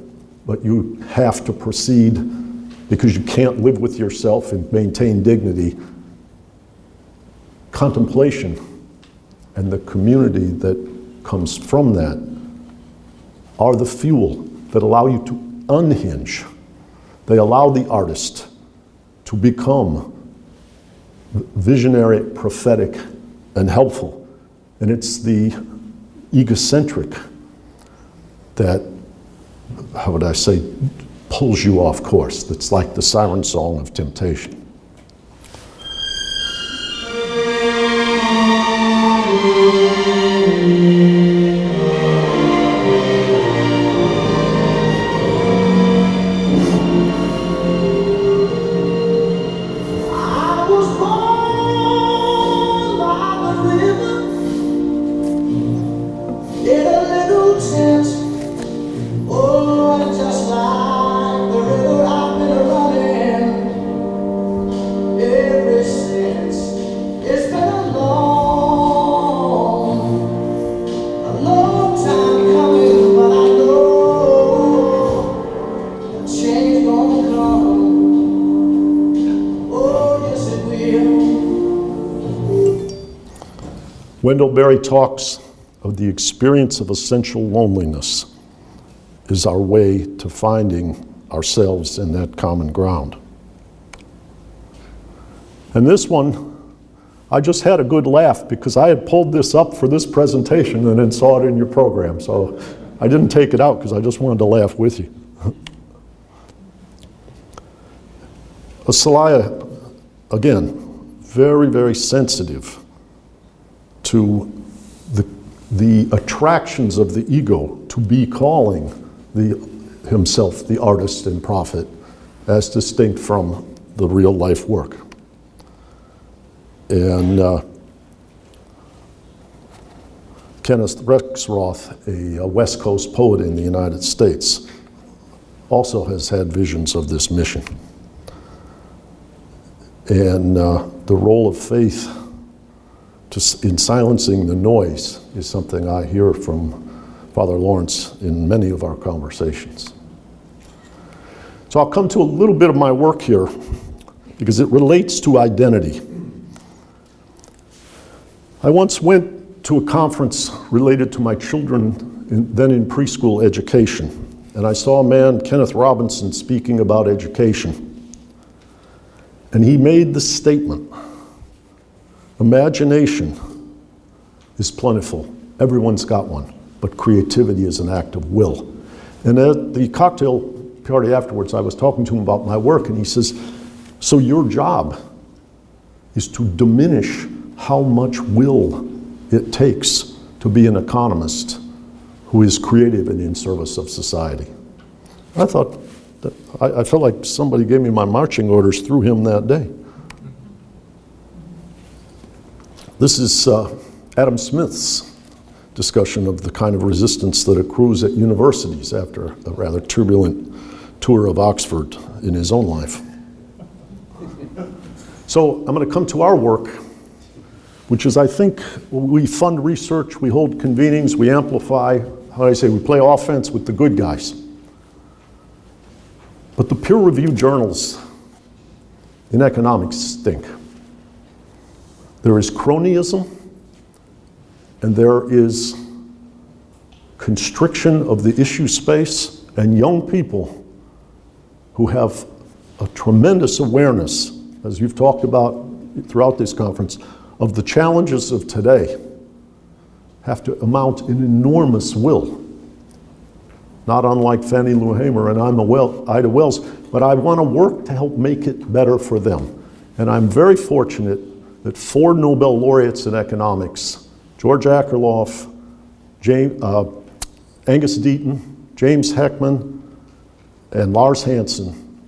but you have to proceed because you can't live with yourself and maintain dignity. Contemplation and the community that comes from that are the fuel that allow you to unhinge. They allow the artist to become visionary, prophetic, and helpful. And it's the egocentric that, how would I say, pulls you off course. That's like the siren song of temptation. Berry talks of the experience of essential loneliness is our way to finding ourselves in that common ground. And this one, I just had a good laugh because I had pulled this up for this presentation and then saw it in your program. So I didn't take it out because I just wanted to laugh with you. Celaya, again, very, very sensitive to the, the attractions of the ego to be calling the, himself the artist and prophet as distinct from the real life work. And uh, Kenneth Rexroth, a, a West Coast poet in the United States, also has had visions of this mission. And uh, the role of faith to, in silencing the noise is something I hear from Father Laurence in many of our conversations. So I'll come to a little bit of my work here because it relates to identity. I once went to a conference related to my children in, then in preschool education, and I saw a man, Kenneth Robinson, speaking about education. And he made the statement Imagination is plentiful, everyone's got one, but creativity is an act of will. And at the cocktail party afterwards, I was talking to him about my work, and he says, So your job is to diminish how much will it takes to be an economist who is creative and in service of society. I thought, that, I, I felt like somebody gave me my marching orders through him that day. This is uh, Adam Smith's discussion of the kind of resistance that accrues at universities after a rather turbulent tour of Oxford in his own life. So I'm going to come to our work, which is, I think, we fund research, we hold convenings, we amplify, how do I say, we play offense with the good guys. But the peer reviewed journals in economics stink. There is cronyism, and there is constriction of the issue space, and young people who have a tremendous awareness, as you've talked about throughout this conference, of the challenges of today have to amount in enormous will. Not unlike Fannie Lou Hamer and Ida well, Ida Wells, but I want to work to help make it better for them. And I'm very fortunate that four Nobel laureates in economics George Akerlof, James, uh, Angus Deaton, James Heckman, and Lars Hansen,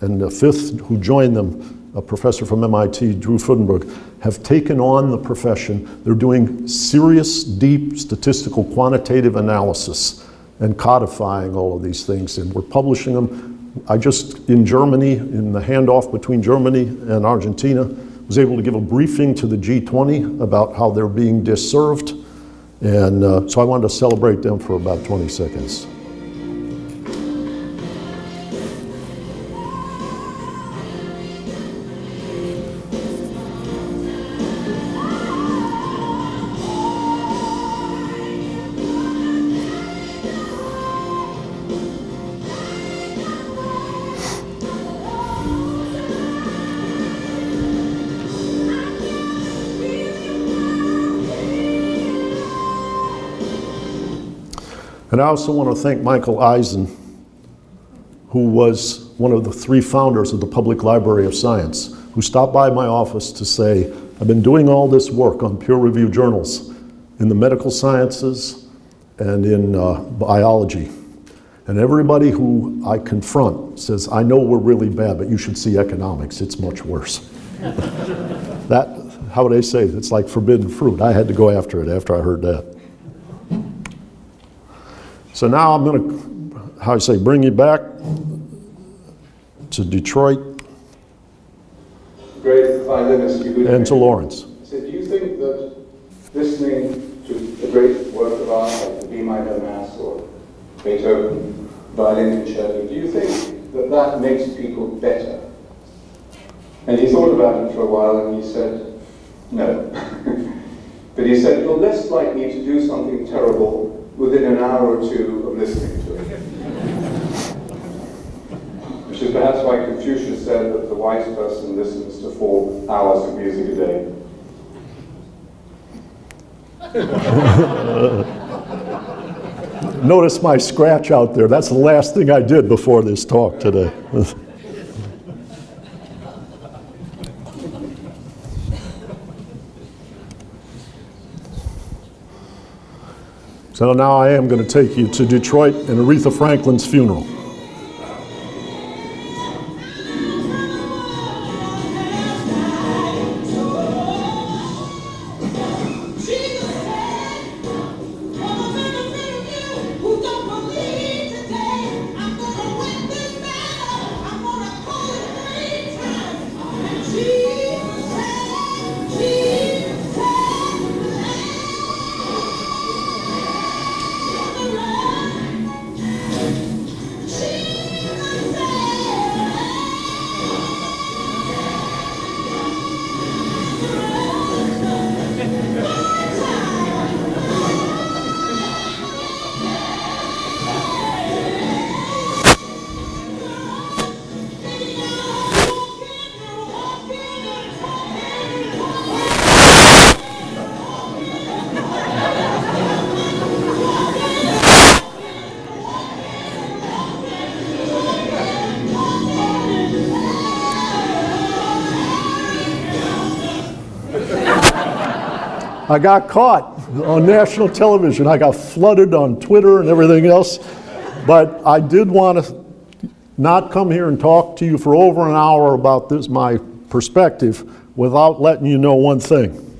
and the fifth who joined them, a professor from MIT, Drew Fudenberg, have taken on the profession. They're doing serious, deep statistical quantitative analysis and codifying all of these things, and we're publishing them. I just, in Germany, in the handoff between Germany and Argentina, was able to give a briefing to the G20 about how they're being disserved. And uh, so I wanted to celebrate them for about 20 seconds. And I also want to thank Michael Eisen, who was one of the three founders of the Public Library of Science, who stopped by my office to say, I've been doing all this work on peer reviewed journals in the medical sciences and in uh, biology. And everybody who I confront says, I know we're really bad, but you should see economics, it's much worse. that, how would they say, it's like forbidden fruit. I had to go after it after I heard that. So now I'm going to, how I say, bring you back to Detroit and to Laurence.
So do you think that listening to a great work of art like the B minor Mass or Beethoven violin concerto, do you think that that makes people better? And he thought about it for a while and he said, no. but he said, you're less likely to do something terrible within an hour or two of listening to it. Which is perhaps why Confucius said that the wise person listens to four hours of music a day.
Notice my scratch out there. That's the last thing I did before this talk today. so now I am going to take you to Detroit and Aretha Franklin's funeral. I got caught on national television. I got flooded on Twitter and everything else. But I did want to not come here and talk to you for over an hour about this, my perspective, without letting you know one thing.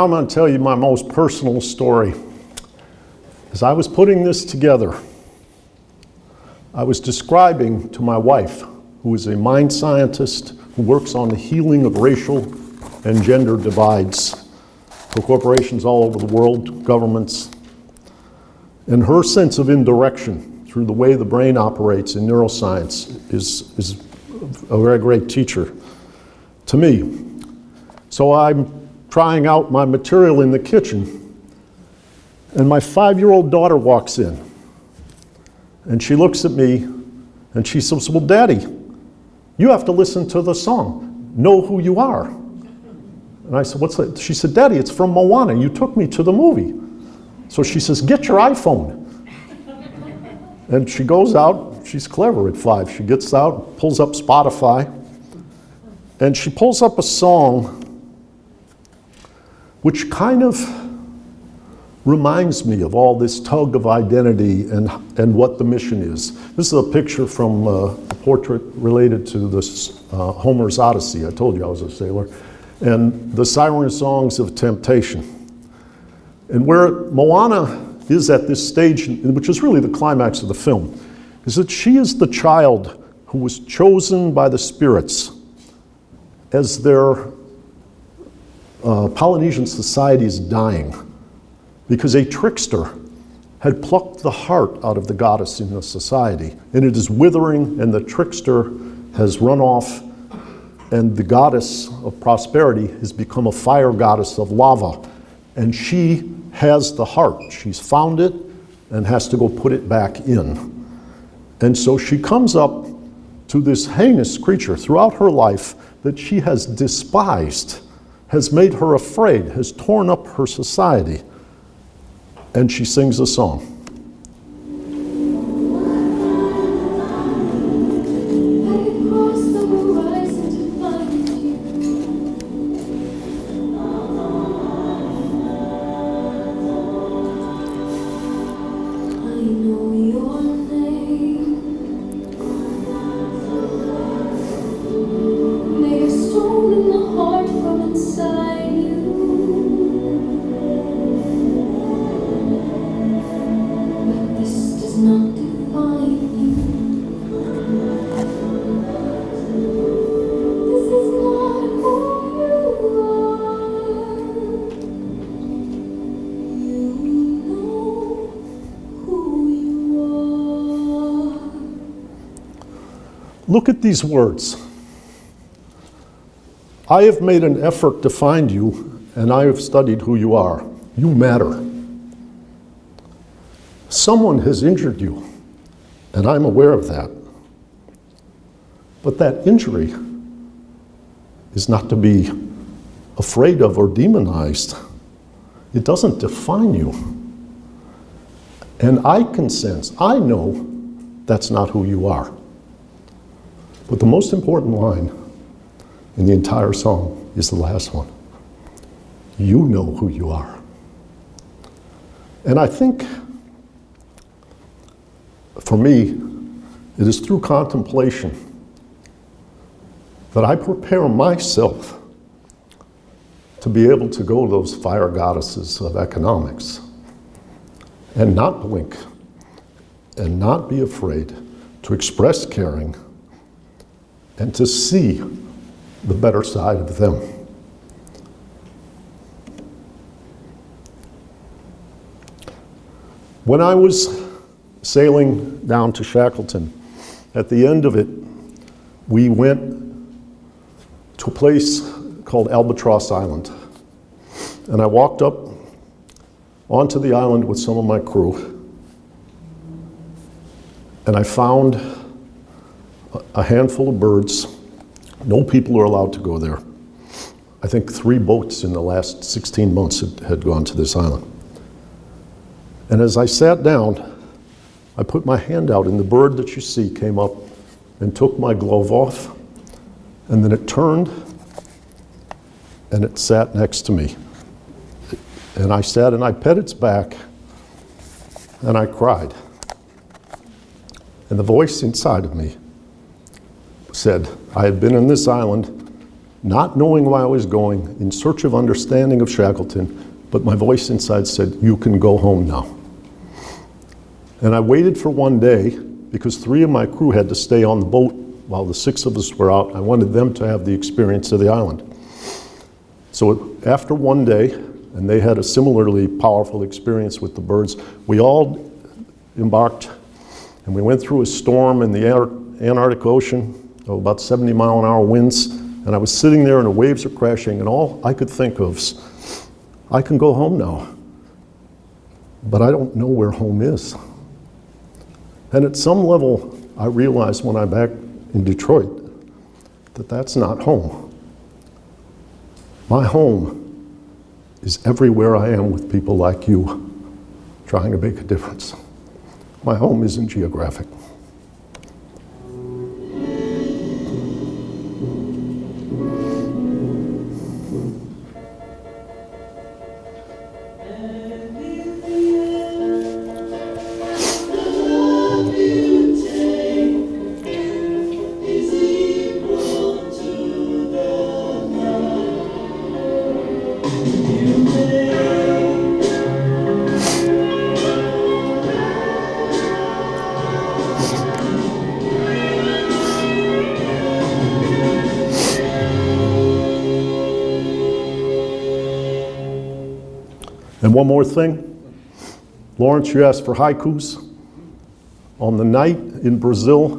Now I'm going to tell you my most personal story. As I was putting this together, I was describing to my wife, who is a mind scientist who works on the healing of racial and gender divides for corporations all over the world, governments, and her sense of indirection through the way the brain operates in neuroscience is, is a very great teacher to me. So I'm trying out my material in the kitchen, and my five year old daughter walks in. And she looks at me and she says, Well, Daddy, you have to listen to the song, Know Who You Are. And I said, What's that? She said, Daddy, it's from Moana. You took me to the movie. So she says, Get your iPhone. And she goes out, she's clever at five. She gets out, pulls up Spotify, and she pulls up a song which kind of reminds me of all this tug of identity and, and what the mission is. This is a picture from uh, a portrait related to this uh, Homer's Odyssey. I told you I was a sailor. And the Siren Songs of Temptation. And where Moana is at this stage, which is really the climax of the film, is that she is the child who was chosen by the spirits as their uh, Polynesian society is dying because a trickster had plucked the heart out of the goddess in the society, and it is withering, and the trickster has run off, and the goddess of prosperity has become a fire goddess of lava, and she has the heart. She's found it and has to go put it back in. And so she comes up to this heinous creature throughout her life that she has despised has made her afraid, has torn up her society. And she sings a song. Look at these words. I have made an effort to find you, and I have studied who you are. You matter. Someone has injured you, and I'm aware of that. But that injury is not to be afraid of or demonized. It doesn't define you. And I can sense, I know that's not who you are. But the most important line in the entire song is the last one. You know who you are. And I think for me, it is through contemplation that I prepare myself to be able to go to those fire goddesses of economics and not blink and not be afraid to express caring and to see the better side of them. When I was sailing down to Shackleton, at the end of it, we went to a place called Albatross Island. And I walked up onto the island with some of my crew. And I found a handful of birds. No people are allowed to go there. I think three boats in the last 16 months had, had gone to this island. And as I sat down, I put my hand out, and the bird that you see came up and took my glove off, and then it turned and it sat next to me. And I sat and I pet its back and I cried. And the voice inside of me said, I had been on this island not knowing why I was going, in search of understanding of Shackleton, but my voice inside said, You can go home now. And I waited for one day because three of my crew had to stay on the boat while the six of us were out. I wanted them to have the experience of the island. So after one day, and they had a similarly powerful experience with the birds, we all embarked and we went through a storm in the Antarctic Ocean, oh, about 70 mile an hour winds, and I was sitting there and the waves are crashing, and all I could think of is, I can go home now, but I don't know where home is. And at some level, I realized when I'm back in Detroit that that's not home. My home is everywhere I am with people like you trying to make a difference. My home isn't geographic. One more thing. Laurence, you asked for haikus. On the night in Brazil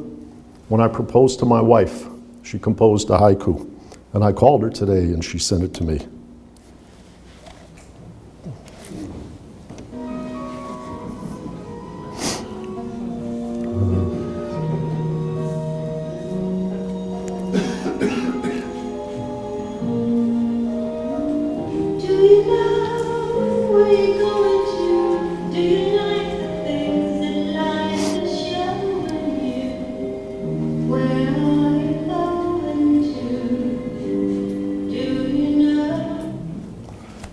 when I proposed to my wife, she composed a haiku. And I called her today and she sent it to me.